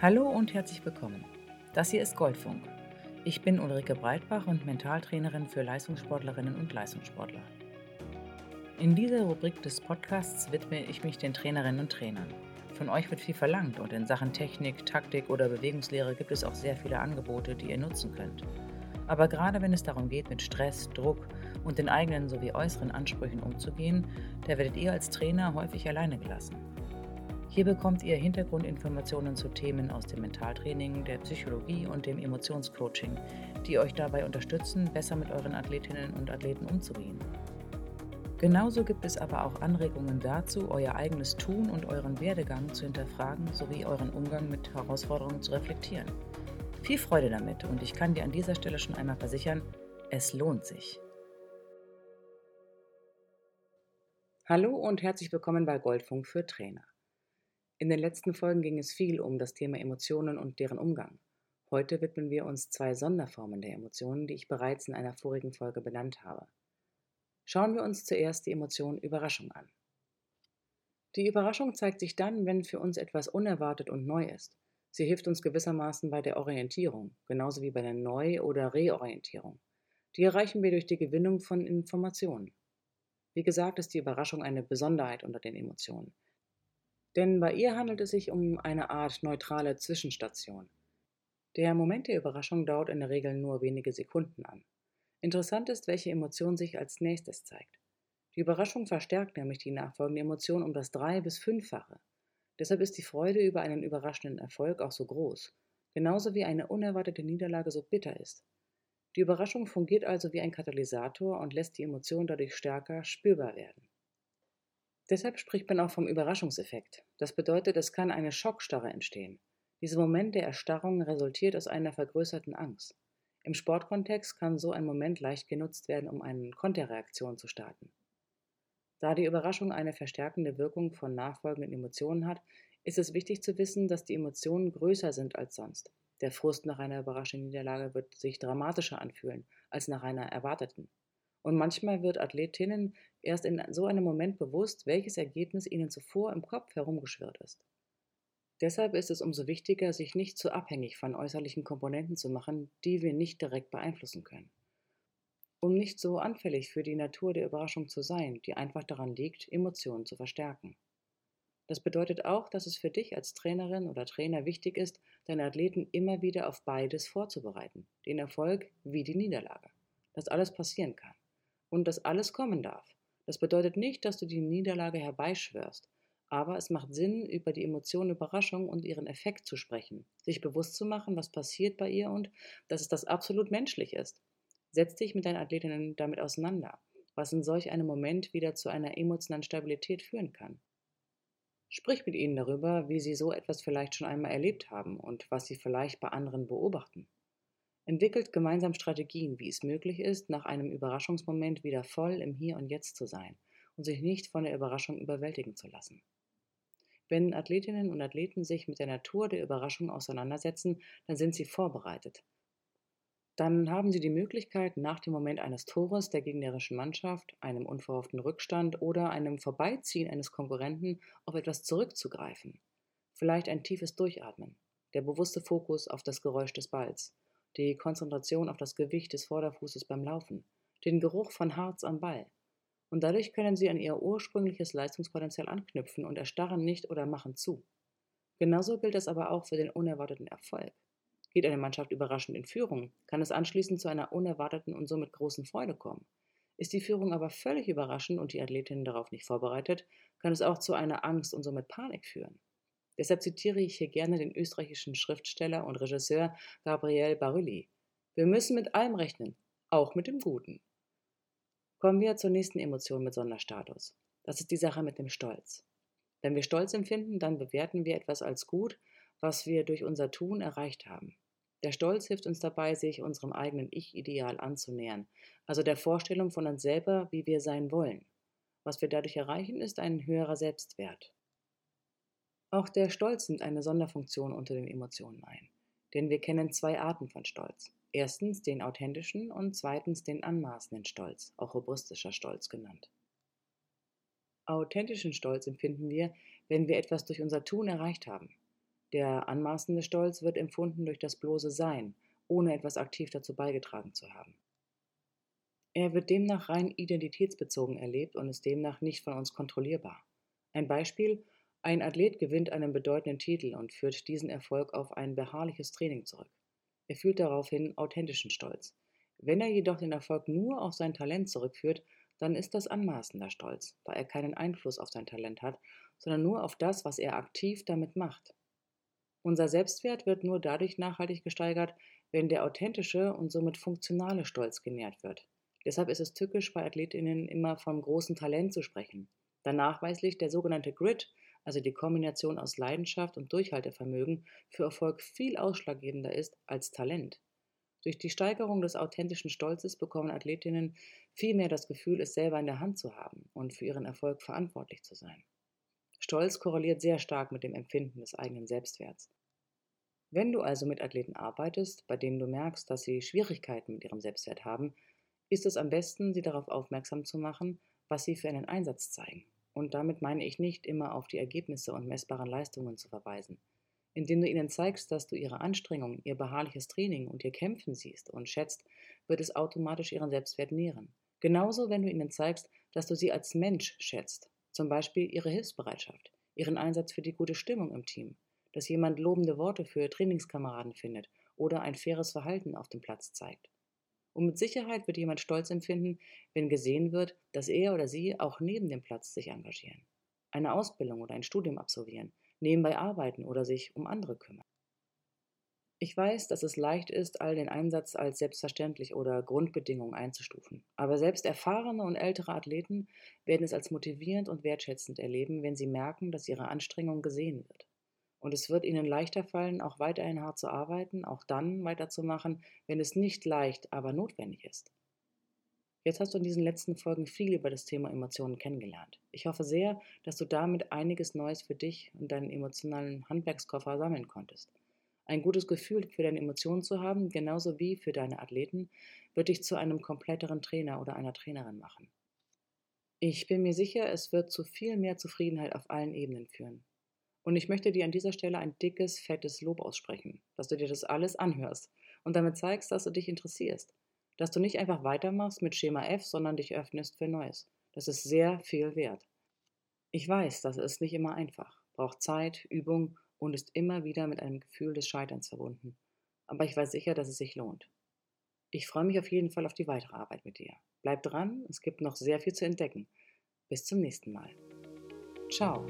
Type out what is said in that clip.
Hallo und herzlich willkommen. Das hier ist Goldfunk. Ich bin Ulrike Breitbach und Mentaltrainerin für Leistungssportlerinnen und Leistungssportler. In dieser Rubrik des Podcasts widme ich mich den Trainerinnen und Trainern. Von euch wird viel verlangt und in Sachen Technik, Taktik oder Bewegungslehre gibt es auch sehr viele Angebote, die ihr nutzen könnt. Aber gerade wenn es darum geht, mit Stress, Druck und den eigenen sowie äußeren Ansprüchen umzugehen, da werdet ihr als Trainer häufig alleine gelassen. Hier bekommt ihr Hintergrundinformationen zu Themen aus dem Mentaltraining, der Psychologie und dem Emotionscoaching, die euch dabei unterstützen, besser mit euren Athletinnen und Athleten umzugehen. Genauso gibt es aber auch Anregungen dazu, euer eigenes Tun und euren Werdegang zu hinterfragen sowie euren Umgang mit Herausforderungen zu reflektieren. Viel Freude damit und ich kann dir an dieser Stelle schon einmal versichern, es lohnt sich. Hallo und herzlich willkommen bei Goldfunk für Trainer. In den letzten Folgen ging es viel um das Thema Emotionen und deren Umgang. Heute widmen wir uns zwei Sonderformen der Emotionen, die ich bereits in einer vorigen Folge benannt habe. Schauen wir uns zuerst die Emotion Überraschung an. Die Überraschung zeigt sich dann, wenn für uns etwas unerwartet und neu ist. Sie hilft uns gewissermaßen bei der Orientierung, genauso wie bei der Neu- oder Reorientierung. Die erreichen wir durch die Gewinnung von Informationen. Wie gesagt, ist die Überraschung eine Besonderheit unter den Emotionen. Denn bei ihr handelt es sich um eine Art neutrale Zwischenstation. Der Moment der Überraschung dauert in der Regel nur wenige Sekunden an. Interessant ist, welche Emotion sich als nächstes zeigt. Die Überraschung verstärkt nämlich die nachfolgende Emotion um das drei- bis fünffache. Deshalb ist die Freude über einen überraschenden Erfolg auch so groß, genauso wie eine unerwartete Niederlage so bitter ist. Die Überraschung fungiert also wie ein Katalysator und lässt die Emotion dadurch stärker spürbar werden. Deshalb spricht man auch vom Überraschungseffekt. Das bedeutet, es kann eine Schockstarre entstehen. Dieser Moment der Erstarrung resultiert aus einer vergrößerten Angst. Im Sportkontext kann so ein Moment leicht genutzt werden, um eine Konterreaktion zu starten. Da die Überraschung eine verstärkende Wirkung von nachfolgenden Emotionen hat, ist es wichtig zu wissen, dass die Emotionen größer sind als sonst. Der Frust nach einer überraschenden Niederlage wird sich dramatischer anfühlen als nach einer erwarteten. Und manchmal wird Athletinnen erst in so einem Moment bewusst, welches Ergebnis ihnen zuvor im Kopf herumgeschwirrt ist. Deshalb ist es umso wichtiger, sich nicht zu abhängig von äußerlichen Komponenten zu machen, die wir nicht direkt beeinflussen können. Um nicht so anfällig für die Natur der Überraschung zu sein, die einfach daran liegt, Emotionen zu verstärken. Das bedeutet auch, dass es für dich als Trainerin oder Trainer wichtig ist, deine Athleten immer wieder auf beides vorzubereiten, den Erfolg wie die Niederlage, dass alles passieren kann und dass alles kommen darf. Das bedeutet nicht, dass du die Niederlage herbeischwörst, aber es macht Sinn, über die Emotion Überraschung und ihren Effekt zu sprechen, sich bewusst zu machen, was passiert bei ihr und dass es das absolut menschlich ist. Setz dich mit deinen Athletinnen damit auseinander, was in solch einem Moment wieder zu einer emotionalen Stabilität führen kann. Sprich mit ihnen darüber, wie sie so etwas vielleicht schon einmal erlebt haben und was sie vielleicht bei anderen beobachten. Entwickelt gemeinsam Strategien, wie es möglich ist, nach einem Überraschungsmoment wieder voll im Hier und Jetzt zu sein und sich nicht von der Überraschung überwältigen zu lassen. Wenn Athletinnen und Athleten sich mit der Natur der Überraschung auseinandersetzen, dann sind sie vorbereitet. Dann haben sie die Möglichkeit, nach dem Moment eines Tores der gegnerischen Mannschaft, einem unverhofften Rückstand oder einem Vorbeiziehen eines Konkurrenten auf etwas zurückzugreifen. Vielleicht ein tiefes Durchatmen, der bewusste Fokus auf das Geräusch des Balls, die Konzentration auf das Gewicht des Vorderfußes beim Laufen, den Geruch von Harz am Ball. Und dadurch können sie an ihr ursprüngliches Leistungspotenzial anknüpfen und erstarren nicht oder machen zu. Genauso gilt das aber auch für den unerwarteten Erfolg. Geht eine Mannschaft überraschend in Führung, kann es anschließend zu einer unerwarteten und somit großen Freude kommen. Ist die Führung aber völlig überraschend und die Athletinnen darauf nicht vorbereitet, kann es auch zu einer Angst und somit Panik führen. Deshalb zitiere ich hier gerne den österreichischen Schriftsteller und Regisseur Gabriel Barulli. Wir müssen mit allem rechnen, auch mit dem Guten. Kommen wir zur nächsten Emotion mit Sonderstatus. Das ist die Sache mit dem Stolz. Wenn wir Stolz empfinden, dann bewerten wir etwas als gut, was wir durch unser Tun erreicht haben. Der Stolz hilft uns dabei, sich unserem eigenen Ich-Ideal anzunähern, also der Vorstellung von uns selber, wie wir sein wollen. Was wir dadurch erreichen, ist ein höherer Selbstwert. Auch der Stolz nimmt eine Sonderfunktion unter den Emotionen ein. Denn wir kennen zwei Arten von Stolz. Erstens den authentischen und zweitens den anmaßenden Stolz, auch robustischer Stolz genannt. Authentischen Stolz empfinden wir, wenn wir etwas durch unser Tun erreicht haben. Der anmaßende Stolz wird empfunden durch das bloße Sein, ohne etwas aktiv dazu beigetragen zu haben. Er wird demnach rein identitätsbezogen erlebt und ist demnach nicht von uns kontrollierbar. Ein Beispiel, ein Athlet gewinnt einen bedeutenden Titel und führt diesen Erfolg auf ein beharrliches Training zurück. Er fühlt daraufhin authentischen Stolz. Wenn er jedoch den Erfolg nur auf sein Talent zurückführt, dann ist das anmaßender Stolz, weil er keinen Einfluss auf sein Talent hat, sondern nur auf das, was er aktiv damit macht. Unser Selbstwert wird nur dadurch nachhaltig gesteigert, wenn der authentische und somit funktionale Stolz genährt wird. Deshalb ist es tückisch bei Athletinnen immer vom großen Talent zu sprechen. Da nachweislich der sogenannte Grit, also die Kombination aus Leidenschaft und Durchhaltevermögen, für Erfolg viel ausschlaggebender ist als Talent. Durch die Steigerung des authentischen Stolzes bekommen Athletinnen vielmehr das Gefühl, es selber in der Hand zu haben und für ihren Erfolg verantwortlich zu sein. Stolz korreliert sehr stark mit dem Empfinden des eigenen Selbstwerts. Wenn du also mit Athleten arbeitest, bei denen du merkst, dass sie Schwierigkeiten mit ihrem Selbstwert haben, ist es am besten, sie darauf aufmerksam zu machen, was sie für einen Einsatz zeigen. Und damit meine ich nicht immer auf die Ergebnisse und messbaren Leistungen zu verweisen. Indem du ihnen zeigst, dass du ihre Anstrengungen, ihr beharrliches Training und ihr Kämpfen siehst und schätzt, wird es automatisch ihren Selbstwert nähren. Genauso, wenn du ihnen zeigst, dass du sie als Mensch schätzt, zum Beispiel ihre Hilfsbereitschaft, ihren Einsatz für die gute Stimmung im Team, dass jemand lobende Worte für Trainingskameraden findet oder ein faires Verhalten auf dem Platz zeigt. Und mit Sicherheit wird jemand Stolz empfinden, wenn gesehen wird, dass er oder sie auch neben dem Platz sich engagieren, eine Ausbildung oder ein Studium absolvieren, nebenbei arbeiten oder sich um andere kümmern. Ich weiß, dass es leicht ist, all den Einsatz als selbstverständlich oder Grundbedingung einzustufen. Aber selbst erfahrene und ältere Athleten werden es als motivierend und wertschätzend erleben, wenn sie merken, dass ihre Anstrengung gesehen wird. Und es wird ihnen leichter fallen, auch weiterhin hart zu arbeiten, auch dann weiterzumachen, wenn es nicht leicht, aber notwendig ist. Jetzt hast du in diesen letzten Folgen viel über das Thema Emotionen kennengelernt. Ich hoffe sehr, dass du damit einiges Neues für dich und deinen emotionalen Handwerkskoffer sammeln konntest. Ein gutes Gefühl für deine Emotionen zu haben, genauso wie für deine Athleten, wird dich zu einem kompletteren Trainer oder einer Trainerin machen. Ich bin mir sicher, es wird zu viel mehr Zufriedenheit auf allen Ebenen führen. Und ich möchte dir an dieser Stelle ein dickes, fettes Lob aussprechen, dass du dir das alles anhörst und damit zeigst, dass du dich interessierst. Dass du nicht einfach weitermachst mit Schema F, sondern dich öffnest für Neues. Das ist sehr viel wert. Ich weiß, das ist nicht immer einfach, braucht Zeit, Übung und ist immer wieder mit einem Gefühl des Scheiterns verbunden. Aber ich weiß sicher, dass es sich lohnt. Ich freue mich auf jeden Fall auf die weitere Arbeit mit dir. Bleib dran, es gibt noch sehr viel zu entdecken. Bis zum nächsten Mal. Ciao.